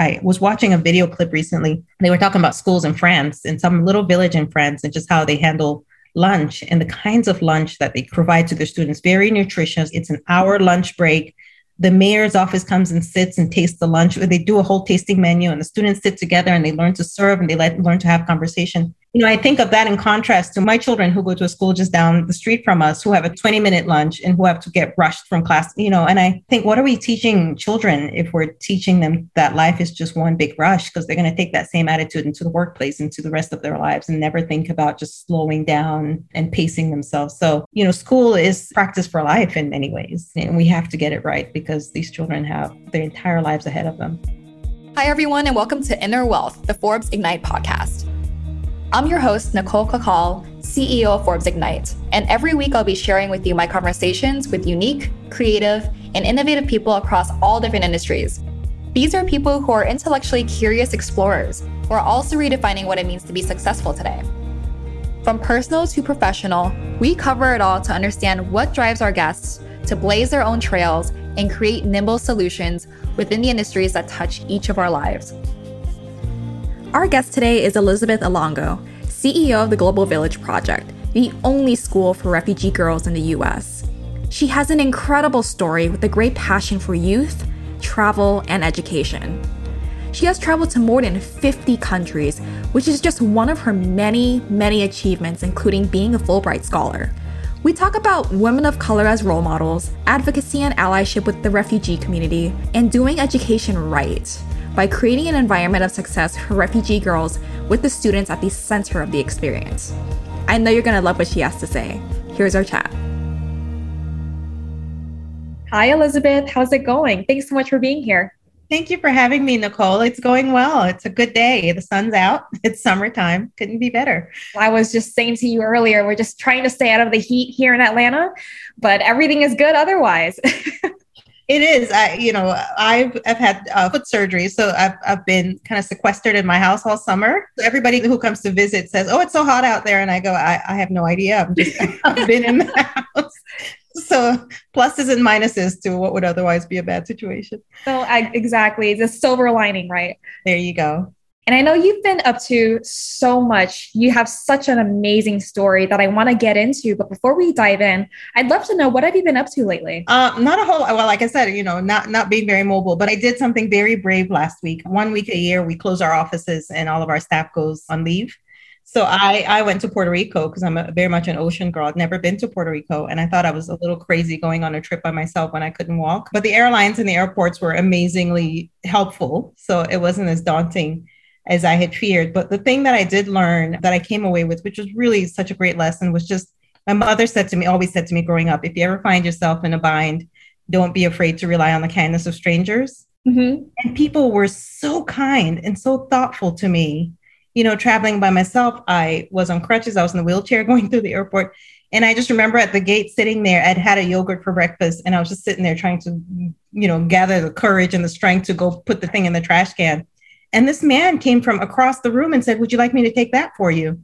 I was watching a video clip recently. They were talking about schools in France, in some little village in France, and just how they handle lunch and the kinds of lunch that they provide to their students. Very nutritious. It's an hour lunch break the mayor's office comes and sits and tastes the lunch. They do a whole tasting menu, and the students sit together and they learn to serve and they let, learn to have conversation you know, I think of that in contrast to my children who go to a school just down the street from us, who have a 20 minute lunch and who have to get rushed from class, you know. And I think, what are we teaching children if we're teaching them that life is just one big rush? Because they're going to take that same attitude into the workplace, into the rest of their lives, and never think about just slowing down and pacing themselves. So, you know, school is practice for life in many ways. And we have to get it right because these children have their entire lives ahead of them. Hi, everyone, and welcome to Inner Wealth, the Forbes Ignite podcast. I'm your host, Nicole Cacal, CEO of Forbes Ignite, and every week I'll be sharing with you my conversations with unique, creative, and innovative people across all different industries. These are people who are intellectually curious explorers who are also redefining what it means to be successful today. From personal to professional, we cover it all to understand what drives our guests to blaze their own trails and create nimble solutions within the industries that touch each of our lives. Our guest today is Elizabeth Elango, CEO of the Global Village Project, the only school for refugee girls in the US. She has an incredible story with a great passion for youth, travel, and education. She has traveled to more than 50 countries, which is just one of her many, many achievements, including being a Fulbright Scholar. We talk about women of color as role models, advocacy and allyship with the refugee community, and doing education right by creating an environment of success for refugee girls with the students at the center of the experience. I know you're going to love what she has to say. Here's our chat. Hi, Elizabeth. How's it going? Thanks so much for being here. Thank you for having me, Nicole. It's going well. It's a good day. The sun's out. It's summertime. Couldn't be better. I was just saying to you earlier, we're just trying to stay out of the heat here in Atlanta, but everything is good otherwise. It is. I, you know, I've I've had uh, foot surgery, so I've I've been kind of sequestered in my house all summer. So everybody who comes to visit says, "Oh, it's so hot out there," and I go, "I, I have no idea. I'm just I've been in the house." So pluses and minuses to what would otherwise be a bad situation. So I, exactly, the silver lining, right? There you go. And I know you've been up to so much. You have such an amazing story that I want to get into. But before we dive in, I'd love to know what have you been up to lately? Uh, not a whole. Well, like I said, you know, not not being very mobile, but I did something very brave last week. One week a year, we close our offices and all of our staff goes on leave. So I I went to Puerto Rico because I'm a, very much an ocean girl. I'd never been to Puerto Rico, and I thought I was a little crazy going on a trip by myself when I couldn't walk. But the airlines and the airports were amazingly helpful, so it wasn't as daunting as I had feared. But the thing that I did learn that I came away with, which was really such a great lesson, was just my mother said to me, always said to me growing up, if you ever find yourself in a bind, don't be afraid to rely on the kindness of strangers. Mm-hmm. And people were so kind and so thoughtful to me. You know, traveling by myself, I was on crutches, I was in the wheelchair going through the airport. And I just remember at the gate sitting there, I'd had a yogurt for breakfast and I was just sitting there trying to, you know, gather the courage and the strength to go put the thing in the trash can. And this man came from across the room and said, Would you like me to take that for you?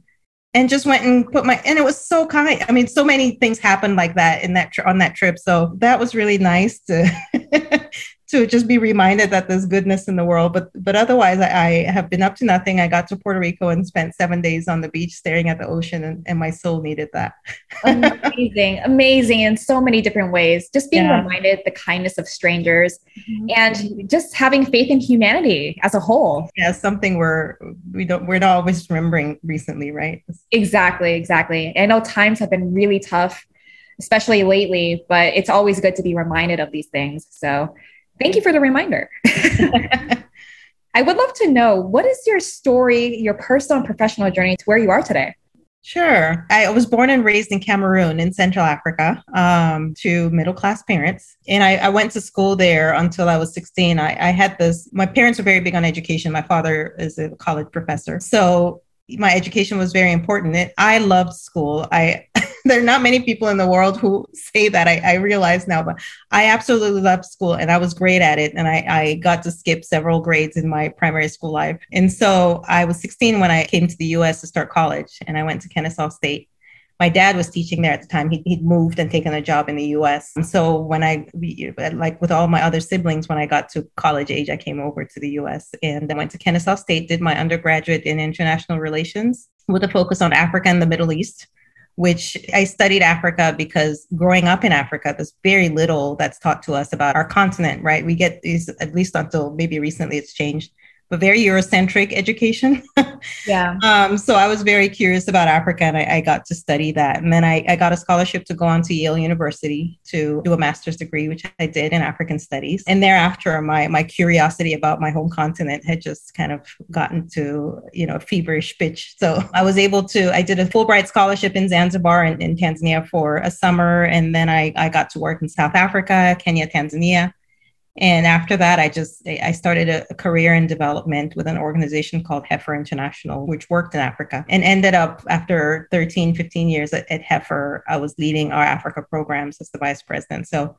And just went and put my, and it was so kind. I mean, so many things happened like that in that, on that trip. So that was really nice to, to just be reminded that there's goodness in the world. But but otherwise, I, I, have been up to nothing. I got to Puerto Rico and spent seven days on the beach staring at the ocean, and, and my soul needed that. amazing, amazing in so many different ways. Just being yeah. reminded the kindness of strangers, mm-hmm. and just having faith in humanity as a whole. Yeah, something we're we don't we're not always remembering recently, right? Exactly, exactly. I know times have been really tough especially lately, but it's always good to be reminded of these things. So Thank you for the reminder. I would love to know what is your story, your personal and professional journey to where you are today? Sure. I was born and raised in Cameroon in Central Africa um, to middle class parents. And I, I, went to school there until I was 16. I, I had this, my parents were very big on education. My father is a college professor. So my education was very important. I loved school. I there are not many people in the world who say that. I, I realize now, but I absolutely loved school and I was great at it. And I, I got to skip several grades in my primary school life. And so I was 16 when I came to the US to start college and I went to Kennesaw State. my dad was teaching there at the time. He, he'd moved and taken a job in the US. And so when I, like with all my other siblings, when I got to college age, I came over to the US and I went to Kennesaw State, did my undergraduate in international relations with a focus on Africa and the Middle East which I studied Africa because growing up in Africa, there's very little that's taught to us about our continent, right? We get these, at least until maybe recently it's changed, but very Eurocentric education. yeah. Um, so I was very curious about Africa and I, I got to study that. And then I, I, got a scholarship to go on to Yale University to do a master's degree, which I did in African studies. And thereafter, my, my curiosity about my home continent had just kind of gotten to, you know, feverish pitch. So I was able to, I did a Fulbright scholarship in Zanzibar and in Tanzania for a summer. And then I, I got to work in South Africa, Kenya, Tanzania. And after that, I just I started a, career in development with an organization called Heifer International, which worked in Africa and ended up after 13, 15 years at, at Heifer, I was leading our Africa programs as the vice president. So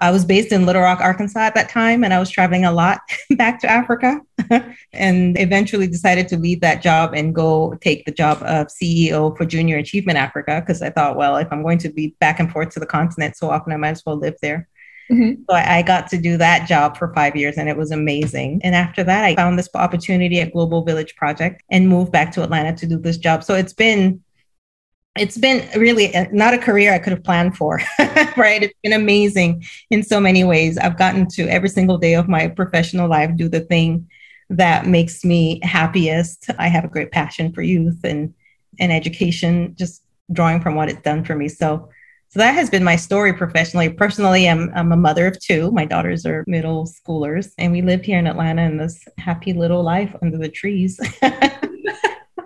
I was based in Little Rock, Arkansas at that time, and I was traveling a lot back to Africa and eventually decided to leave that job and go take the job of CEO for Junior Achievement Africa because I thought, well, if I'm going to be back and forth to the continent so often, I might as well live there. Mm-hmm. So I, got to do that job for five years and it was amazing. And after that, I found this opportunity at Global Village Project and moved back to Atlanta to do this job. So it's been it's been really not a career I could have planned for, right? It's been amazing in so many ways. I've gotten to every single day of my professional life do the thing that makes me happiest. I have a great passion for youth and and education, just drawing from what it's done for me. So so that has been my story professionally. Personally, I'm, I'm a mother of two. My daughters are middle schoolers, and we live here in Atlanta in this happy little life under the trees.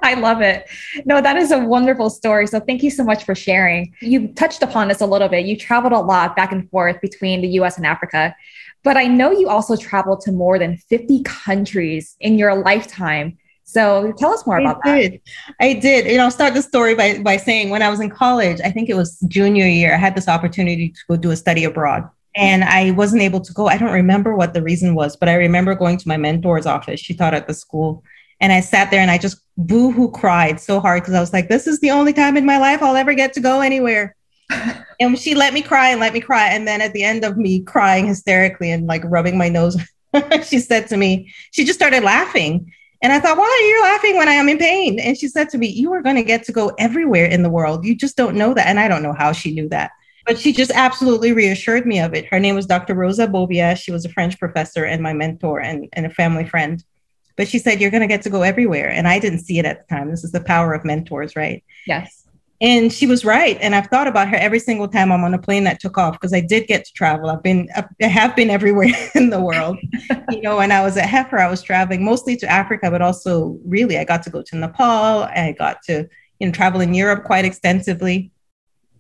I love it. No, that is a wonderful story. So thank you so much for sharing. You touched upon this a little bit. You traveled a lot back and forth between the US and Africa, but I know you also traveled to more than 50 countries in your lifetime. So tell us more about did. that. I did. You know, I'll start the story by, by saying when I was in college, I think it was junior year, I had this opportunity to go do a study abroad. And I wasn't able to go. I don't remember what the reason was, but I remember going to my mentor's office. She taught at the school. And I sat there and I just boo hoo cried so hard because I was like, this is the only time in my life I'll ever get to go anywhere. and she let me cry and let me cry. And then at the end of me crying hysterically and like rubbing my nose, she said to me, she just started laughing. And I thought, why are you laughing when I am in pain? And she said to me, You are going to get to go everywhere in the world. You just don't know that. And I don't know how she knew that. But she just absolutely reassured me of it. Her name was Dr. Rosa Bobia. She was a French professor and my mentor and, and a family friend. But she said, You're going to get to go everywhere. And I didn't see it at the time. This is the power of mentors, right? Yes. And she was right. And I've thought about her every single time I'm on a plane that took off because I did get to travel. I've been, I have been everywhere in the world. you know, when I was at Heifer, I was traveling mostly to Africa, but also really I got to go to Nepal. I got to, you know, travel in Europe quite extensively.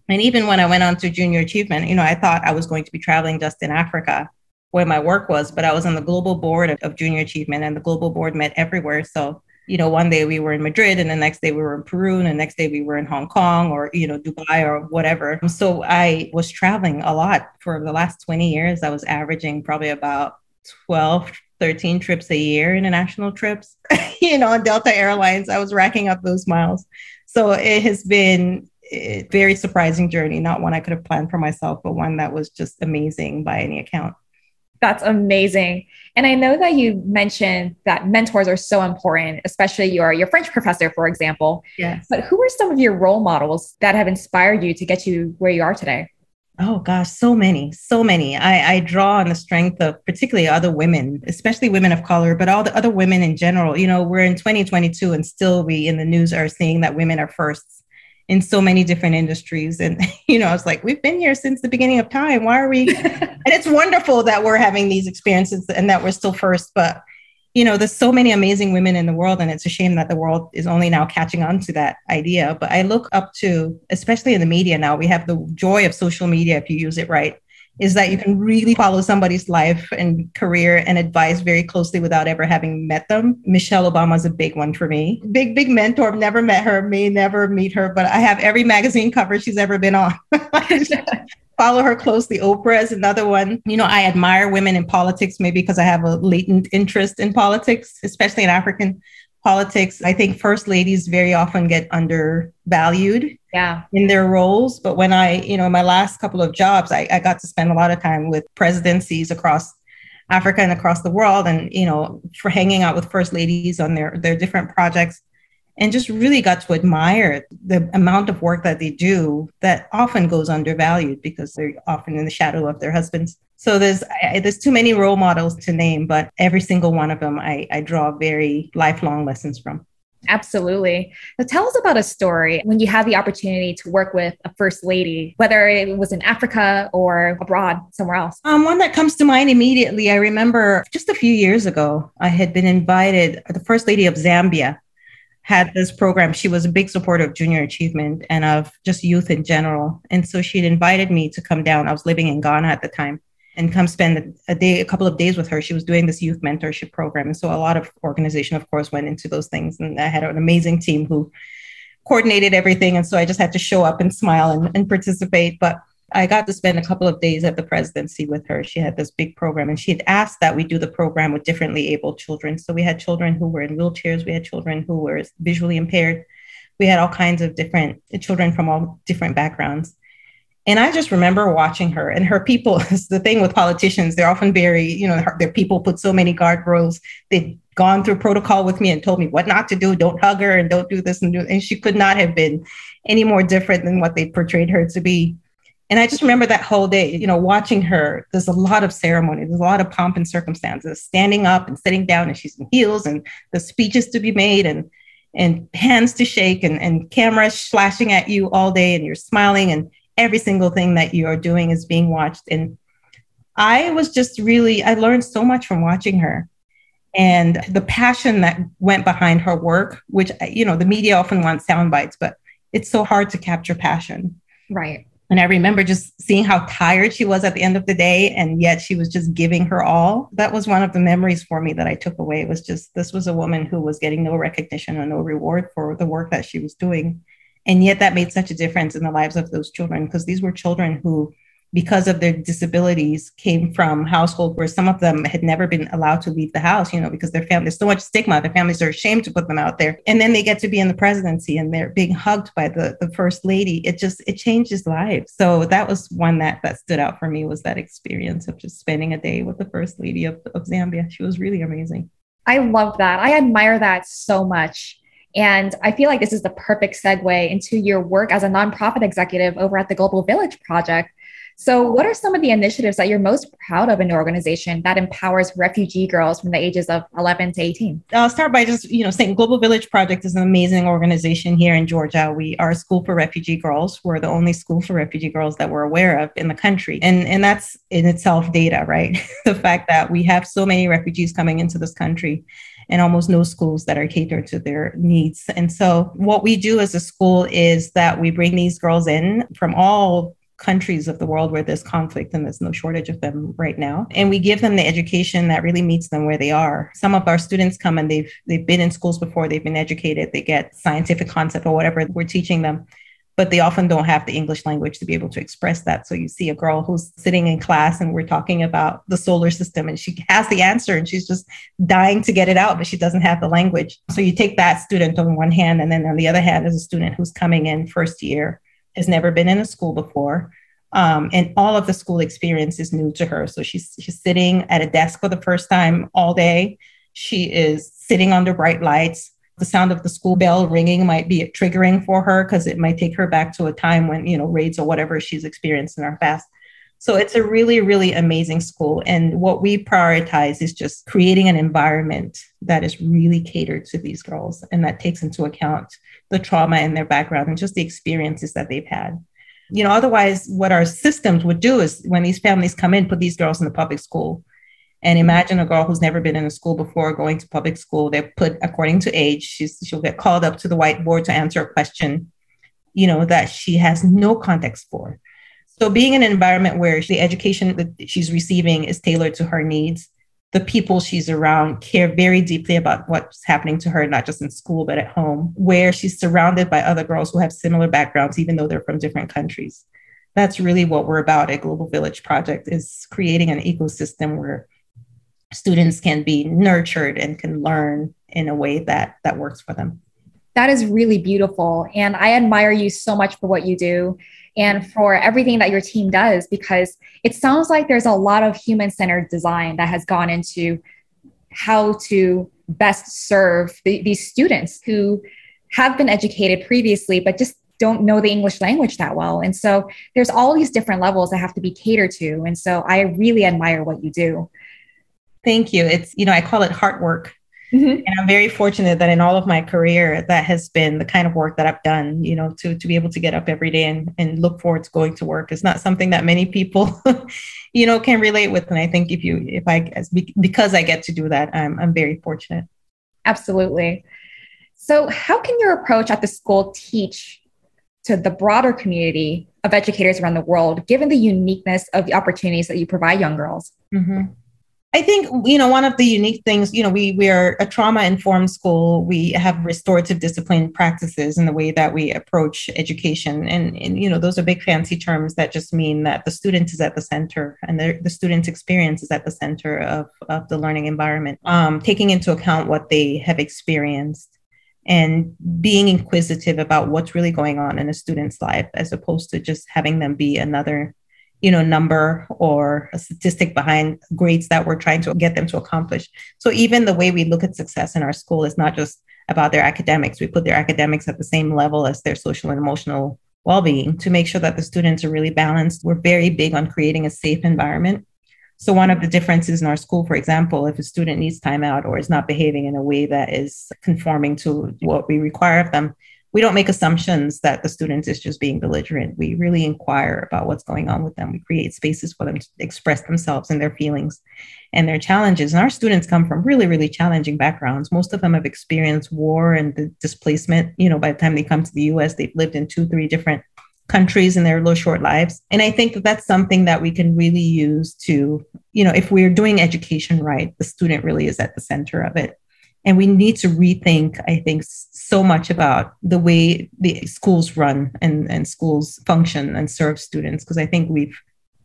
And even when I went on to junior achievement, you know, I thought I was going to be traveling just in Africa where my work was, but I was on the global board of, of junior achievement and the global board met everywhere. So you know, one day we were in Madrid and the next day we were in Peru and the next day we were in Hong Kong or, you know, Dubai or whatever. So I was traveling a lot for the last 20 years. I was averaging probably about 12, 13 trips a year, international trips, you know, on Delta Airlines. I was racking up those miles. So it has been a very surprising journey, not one I could have planned for myself, but one that was just amazing by any account. That's amazing. And I know that you mentioned that mentors are so important, especially your your French professor, for example. Yes. But who are some of your role models that have inspired you to get you where you are today? Oh gosh, so many, so many. I, I draw on the strength of particularly other women, especially women of color, but all the other women in general. You know, we're in 2022 and still we in the news are seeing that women are firsts in so many different industries. And, you know, I was like, we've been here since the beginning of time. Why are we? and it's wonderful that we're having these experiences and that we're still first. But, you know, there's so many amazing women in the world. And it's a shame that the world is only now catching on to that idea. But I look up to, especially in the media now, we have the joy of social media if you use it right is that you can really follow somebody's life and career and advice very closely without ever having met them. Michelle Obama is a big one for me. Big, big mentor. Never met her, may never meet her, but I have every magazine cover she's ever been on. follow her closely. Oprah is another one. You know, I admire women in politics, maybe because I have a latent interest in politics, especially in African politics. I think first ladies very often get undervalued yeah. in their roles. But when I, you know, my last couple of jobs, I, I got to spend a lot of time with presidencies across Africa and across the world and, you know, for hanging out with first ladies on their, their different projects and just really got to admire the amount of work that they do that often goes undervalued because they're often in the shadow of their husbands. So there's I, there's too many role models to name, but every single one of them I, I draw very lifelong lessons from. Absolutely. So tell us about a story when you had the opportunity to work with a first lady, whether it was in Africa or abroad, somewhere else. Um, one that comes to mind immediately, I remember just a few years ago, I had been invited, the first lady of Zambia had this program. She was a big supporter of junior achievement and of just youth in general. And so she'd invited me to come down. I was living in Ghana at the time and come spend a day, a couple of days with her. She was doing this youth mentorship program. And so a lot of organization, of course, went into those things. And I had an amazing team who coordinated everything. And so I just had to show up and smile and, and participate. But I got to spend a couple of days at the presidency with her. She had this big program and she had asked that we do the program with differently able children. So we had children who were in wheelchairs, we had children who were visually impaired, we had all kinds of different children from all different backgrounds. And I just remember watching her and her people. The thing with politicians; they're often very, you know, their people put so many guardrails. They've gone through protocol with me and told me what not to do. Don't hug her and don't do this and do. And she could not have been any more different than what they portrayed her to be. And I just remember that whole day, you know, watching her. There's a lot of ceremony, there's a lot of pomp and circumstances, standing up and sitting down, and she's in heels, and the speeches to be made, and and hands to shake, and and cameras flashing at you all day, and you're smiling, and every single thing that you are doing is being watched. And I was just really, I learned so much from watching her, and the passion that went behind her work, which you know, the media often wants sound bites, but it's so hard to capture passion. Right and I remember just seeing how tired she was at the end of the day, and yet she was just giving her all. That was one of the memories for me that I took away. It was just this was a woman who was getting no recognition or no reward for the work that she was doing. And yet that made such a difference in the lives of those children because these were children who because of their disabilities came from households where some of them had never been allowed to leave the house, you know, because their family, there's so much stigma, their families are ashamed to put them out there. And then they get to be in the presidency and they're being hugged by the, the first lady. It just, it changes lives. So that was one that, that stood out for me was that experience of just spending a day with the first lady of, of Zambia. She was really amazing. I love that. I admire that so much. And I feel like this is the perfect segue into your work as a nonprofit executive over at the Global Village Project, so, what are some of the initiatives that you're most proud of in your organization that empowers refugee girls from the ages of 11 to 18? I'll start by just, you know, saying Global Village Project is an amazing organization here in Georgia. We are a school for refugee girls. We're the only school for refugee girls that we're aware of in the country. And, and that's in itself data, right? the fact that we have so many refugees coming into this country and almost no schools that are catered to their needs. And so, what we do as a school is that we bring these girls in from all countries of the world where there's conflict and there's no shortage of them right now. And we give them the education that really meets them where they are. Some of our students come and they've they've been in schools before they've been educated they get scientific concept or whatever we're teaching them but they often don't have the english language to be able to express that so you see a girl who's sitting in class and we're talking about the solar system and she has the answer and she's just dying to get it out but she doesn't have the language so you take that student on one hand and then on the other hand is a student who's coming in first year has never been in a school before. Um, and all of the school experience is new to her. So she's she's sitting at a desk for the first time all day. She is sitting under bright lights. The sound of the school bell ringing might be triggering for her because it might take her back to a time when you know raids or whatever she's experienced in our past. So it's a really, really amazing school. And what we prioritize is just creating an environment that is really catered to these girls and that takes into account the trauma in their background and just the experiences that they've had. You know, otherwise, what our systems would do is when these families come in, put these girls in the public school. And imagine a girl who's never been in a school before going to public school. They're put according to age. She's, she'll get called up to the whiteboard to answer a question, you know, that she has no context for. So, being in an environment where the education that she's receiving is tailored to her needs, the people she's around care very deeply about what's happening to her, not just in school, but at home, where she's surrounded by other girls who have similar backgrounds, even though they're from different countries. That's really what we're about at Global Village Project is creating an ecosystem where students can be nurtured and can learn in a way that that works for them. That is really beautiful. And I admire you so much for what you do and for everything that your team does because it sounds like there's a lot of human centered design that has gone into how to best serve the, these students who have been educated previously but just don't know the English language that well. And so there's all these different levels that have to be catered to. And so I really admire what you do. Thank you. It's, you know, I call it heart work Mm-hmm. And I'm very fortunate that in all of my career, that has been the kind of work that I've done, you know, to, to be able to get up every day and, and look forward to going to work. It's not something that many people, you know, can relate with. And I think if you, if I, as, because I get to do that, I'm, I'm very fortunate. Absolutely. So how can your approach at the school teach to the broader community of educators around the world, given the uniqueness of the opportunities that you provide young girls? Mm-hmm. I think you know one of the unique things. You know, we we are a trauma informed school. We have restorative discipline practices in the way that we approach education, and, and you know those are big fancy terms that just mean that the student is at the center and the, the student's experience is at the center of of the learning environment, um, taking into account what they have experienced and being inquisitive about what's really going on in a student's life as opposed to just having them be another you know number or a statistic behind grades that we're trying to get them to accomplish. So even the way we look at success in our school is not just about their academics. We put their academics at the same level as their social and emotional well-being to make sure that the students are really balanced. We're very big on creating a safe environment. So one of the differences in our school for example if a student needs time out or is not behaving in a way that is conforming to what we require of them we don't make assumptions that the student is just being belligerent. We really inquire about what's going on with them. We create spaces for them to express themselves and their feelings and their challenges. And our students come from really, really challenging backgrounds. Most of them have experienced war and the displacement. You know, by the time they come to the US, they've lived in two, three different countries in their little short lives. And I think that that's something that we can really use to, you know, if we're doing education right, the student really is at the center of it. And we need to rethink, I think, so much about the way the schools run and, and schools function and serve students, because I think we've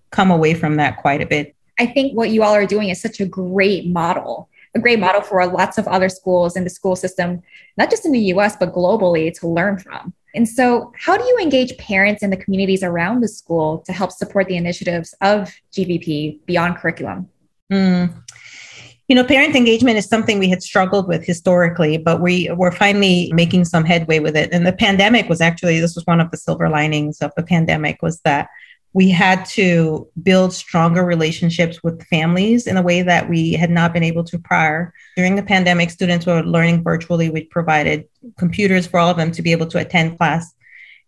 come away from that quite a bit. I think what you all are doing is such a great model, a great model for lots of other schools in the school system, not just in the US, but globally to learn from. And so, how do you engage parents and the communities around the school to help support the initiatives of GVP beyond curriculum? Mm you know, parent engagement is something we had struggled with historically, but we were finally making some headway with it. And the pandemic was actually, this was one of the silver linings of the pandemic was that we had to build stronger relationships with families in a way that we had not been able to prior. During the pandemic, students were learning virtually. We provided computers for all of them to be able to attend class.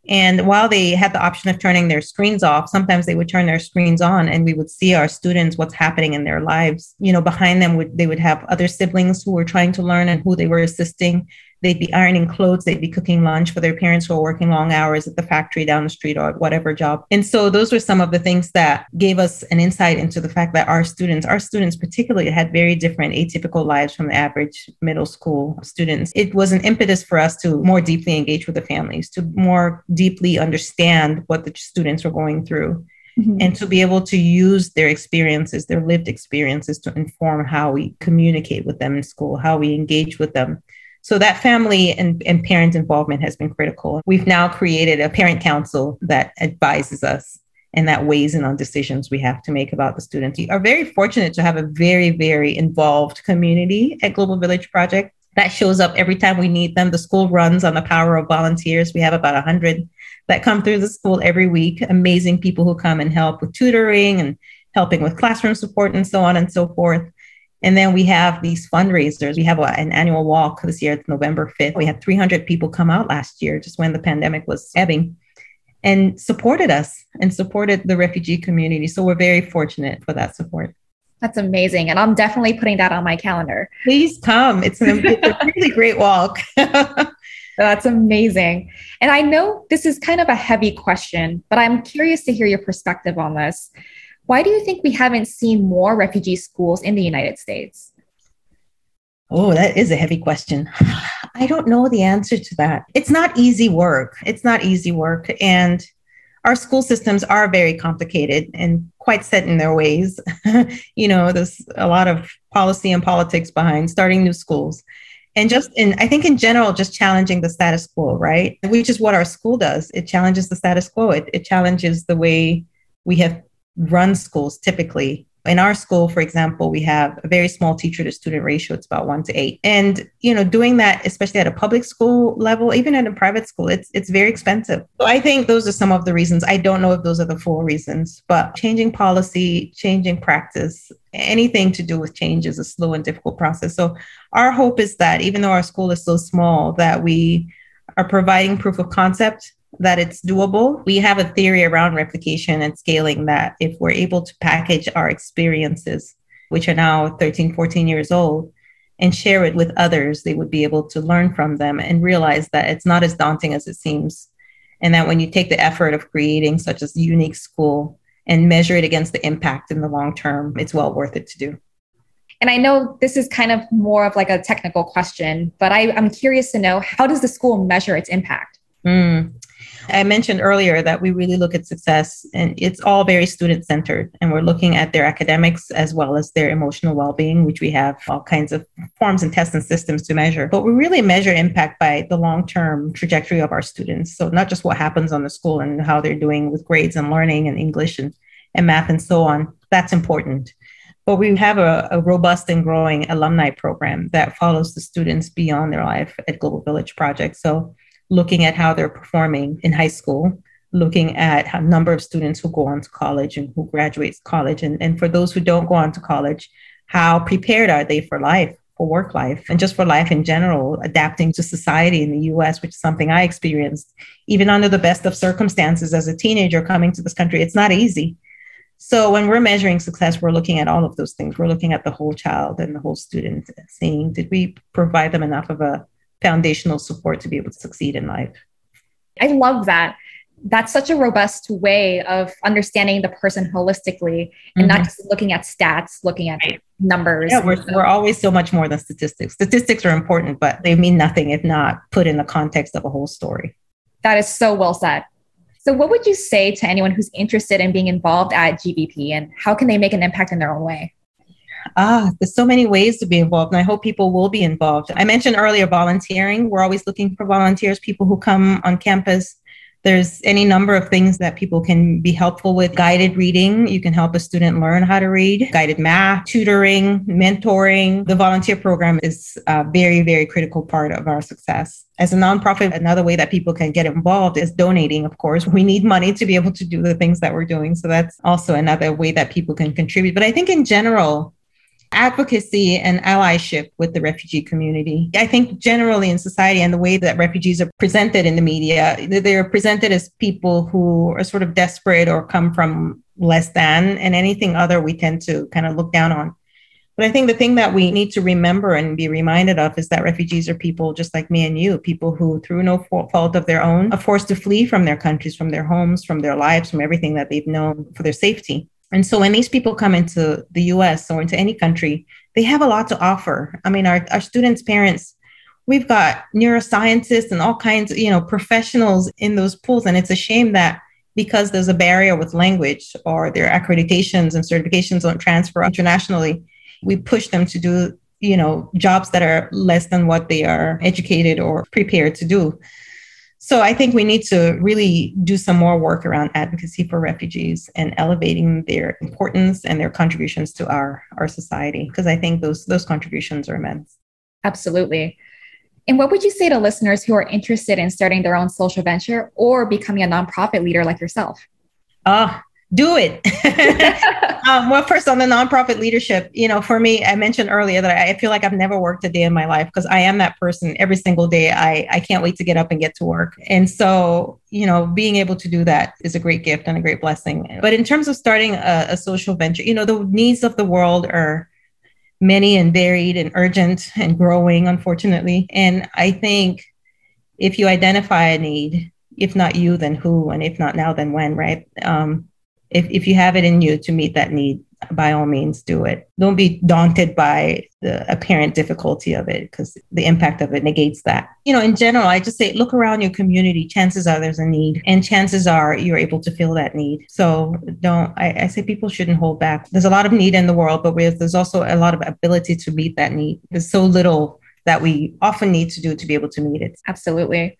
And while they had the option of turning their screens off, sometimes they would turn their screens on and we would see our students, what's happening in their lives. You know, behind them, would, they would have other siblings who were trying to learn and who they were assisting. They'd be ironing clothes, they'd be cooking lunch for their parents who are working long hours at the factory down the street or whatever job. And so those were some of the things that gave us an insight into the fact that our students, our students particularly, had very different atypical lives from the average middle school students. It was an impetus for us to more deeply engage with the families, to more deeply understand what the students were going through. Mm-hmm. and to be able to use their experiences, their lived experiences to inform how we communicate with them in school, how we engage with them, so that family and, and parent involvement has been critical. We've now created a parent council that advises us and that weighs in on decisions we have to make about the students. We are very fortunate to have a very, very involved community at Global Village Project that shows up every time we need them. The school runs on the power of volunteers. We have about 100 that come through the school every week, amazing people who come and help with tutoring and helping with classroom support and so on and so forth. And then we have these fundraisers. We have a, an annual walk this year. It's November 5th. We had 300 people come out last year, just when the pandemic was ebbing, and supported us and supported the refugee community. So we're very fortunate for that support. That's amazing. And I'm definitely putting that on my calendar. Please come. It's, an, it's a really great walk. That's amazing. And I know this is kind of a heavy question, but I'm curious to hear your perspective on this. Why do you think we haven't seen more refugee schools in the United States? Oh, that is a heavy question. I don't know the answer to that. It's not easy work. It's not easy work. And our school systems are very complicated and quite set in their ways. you know, there's a lot of policy and politics behind starting new schools. and just in i think in general just challenging the status quo right which is what our school does it challenges the status quo it, it challenges the way we have run schools typically. In our school for example we have a very small teacher to student ratio. It's about one to eight. And you know doing that especially at a public school level even at a private school it's it's very expensive. So i think those are some of the reasons. I don't know if those are the full reasons but changing policy changing practice anything to do with change is a slow and difficult process. So our hope is that even though our school is so small that we are providing proof of concept that it's doable. We have a theory around replication and scaling that if we're able to package our experiences, which are now 13, 14 years old, and share it with others, they would be able to learn from them and realize that it's not as daunting as it seems. And that when you take the effort of creating such a unique school and measure it against the impact in the long term, it's well worth it to do. And I know this is kind of more of like a technical question, but I, am curious to know how does the school measure its impact? Mm. I mentioned earlier that we really look at success and it's all very student centered. And we're looking at their academics as well as their emotional well being, which we have all kinds of forms and tests and systems to measure. But we really measure impact by the long term trajectory of our students. So, not just what happens on the school and how they're doing with grades and learning and English and, and math and so on. That's important. But we have a, a robust and growing alumni program that follows the students beyond their life at Global Village Project. So, looking at how they're performing in high school, looking at a number of students who go on to college and who graduates college. And, and for those who don't go on to college, how prepared are they for life, for work life, and just for life in general, adapting to society in the US, which is something I experienced even under the best of circumstances as a teenager coming to this country. It's not easy. So when we're measuring success, we're looking at all of those things. We're looking at the whole child and the whole student, seeing did we provide them enough of a foundational support to be able to succeed in life. I love that. That's such a robust way of understanding the person holistically and mm-hmm. not just looking at stats, looking at right. numbers. Yeah, we're, we're always so much more than statistics. Statistics are important, but they mean nothing if not put in the context of a whole story. That is so well said. So, what would you say to anyone who's interested in being involved at GVP and how can they make an impact in their own way? Ah, there's so many ways to be involved, and I hope people will be involved. I mentioned earlier volunteering. We're always looking for volunteers, people who come on campus. There's any number of things that people can be helpful with. Guided reading, you can help a student learn how to read. Guided math, tutoring, mentoring. The volunteer program is a very, very critical part of our success. As a nonprofit, another way that people can get involved is donating, of course. We need money to be able to do the things that we're doing. So that's also another way that people can contribute. But I think in general, advocacy and allyship with the refugee community. I think generally in society and the way that refugees are presented in the media, they're presented as people who are sort of desperate or come from less than, and anything other we tend to kind of look down on. But I think the thing that we need to remember and be reminded of is that refugees are people just like me and you, people who, through no fault of their own, are forced to flee from their countries, from their homes, from their lives, from everything that they've known for their safety. And so when these people come into the US or into any country, they have a lot to offer. I mean, our, our students' parents, we've got neuroscientists and all kinds of, you know, professionals in those pools. And it's a shame that because there's a barrier with language or their accreditations and certifications don't transfer internationally, we push them to do, you know, jobs that are less than what they are educated or prepared to do. So I think we need to really do some more work around advocacy for refugees and elevating their importance and their contributions to our, our society, because I think those, those contributions are immense. Absolutely. And what would you say to listeners who are interested in starting their own social venture or becoming a nonprofit leader like yourself? Ah, do it. um, well, first on the nonprofit leadership, you know, for me, I mentioned earlier that I feel like I've never worked a day in my life because I am that person every single day. I, I can't wait to get up and get to work. And so, you know, being able to do that is a great gift and a great blessing. But in terms of starting a, a social venture, you know, the needs of the world are many and varied and urgent and growing, unfortunately. And I think if you identify a need, if not you, then who? And if not now, then when, right? Um, if, if you have it in you to meet that need, by all means do it. Don't be daunted by the apparent difficulty of it because the impact of it negates that. You know, in general, I just say look around your community. Chances are there's a need, and chances are you're able to fill that need. So don't, I, I say people shouldn't hold back. There's a lot of need in the world, but there's also a lot of ability to meet that need. There's so little that we often need to do to be able to meet it. Absolutely.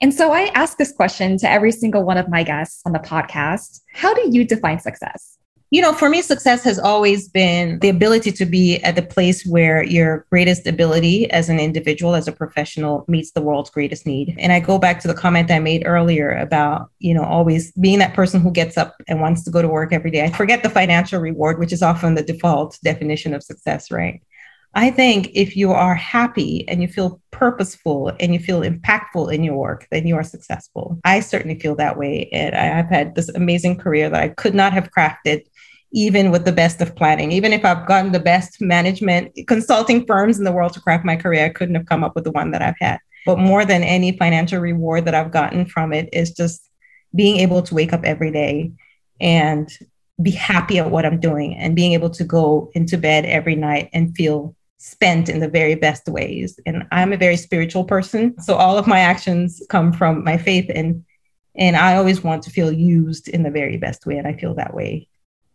And so I ask this question to every single one of my guests on the podcast How do you define success? You know, for me, success has always been the ability to be at the place where your greatest ability as an individual, as a professional, meets the world's greatest need. And I go back to the comment I made earlier about, you know, always being that person who gets up and wants to go to work every day. I forget the financial reward, which is often the default definition of success, right? I think if you are happy and you feel purposeful and you feel impactful in your work, then you are successful. I certainly feel that way. And I've had this amazing career that I could not have crafted even with the best of planning. Even if I've gotten the best management consulting firms in the world to craft my career, I couldn't have come up with the one that I've had. But more than any financial reward that I've gotten from it is just being able to wake up every day and be happy at what I'm doing and being able to go into bed every night and feel spent in the very best ways. And I'm a very spiritual person. So all of my actions come from my faith and and I always want to feel used in the very best way. And I feel that way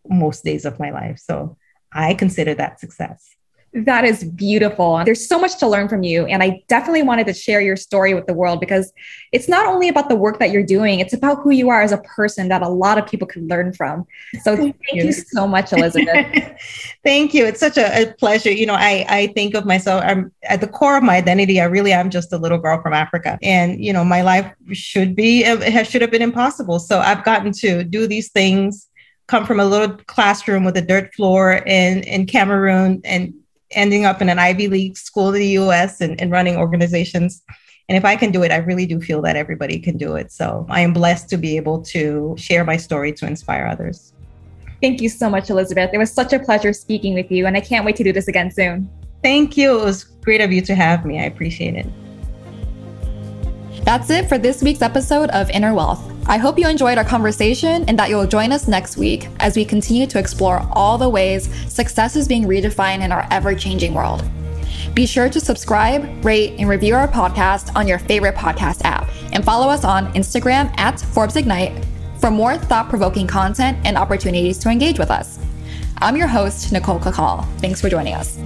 most days of my life. So I consider that success. That is beautiful. There's so much to learn from you. And I definitely wanted to share your story with the world because it's not only about the work that you're doing, it's about who you are as a person that a lot of people can learn from. So thank, thank you. you. so much, Elizabeth. thank you. It's such a, a, pleasure. You know, I, I think of myself, I'm at the core of my identity. I really am just a little girl from Africa. And, you know, my life should be, uh, it should have been impossible. So I've gotten to do these things come from a little classroom with a dirt floor in, in Cameroon and ending up in an Ivy League school in the US and, and running organizations. And if I can do it, I really do feel that everybody can do it. So I am blessed to be able to share my story to inspire others. Thank you so much, Elizabeth. It was such a pleasure speaking with you, and I can't wait to do this again soon. Thank you. It was great of you to have me. I appreciate it. That's it for this week's episode of Inner Wealth. I hope you enjoyed our conversation and that you'll join us next week as we continue to explore all the ways success is being redefined in our ever changing world. Be sure to subscribe, rate, and review our podcast on your favorite podcast app and follow us on Instagram at Forbes Ignite for more thought provoking content and opportunities to engage with us. I'm your host, Nicole Cacal. Thanks for joining us.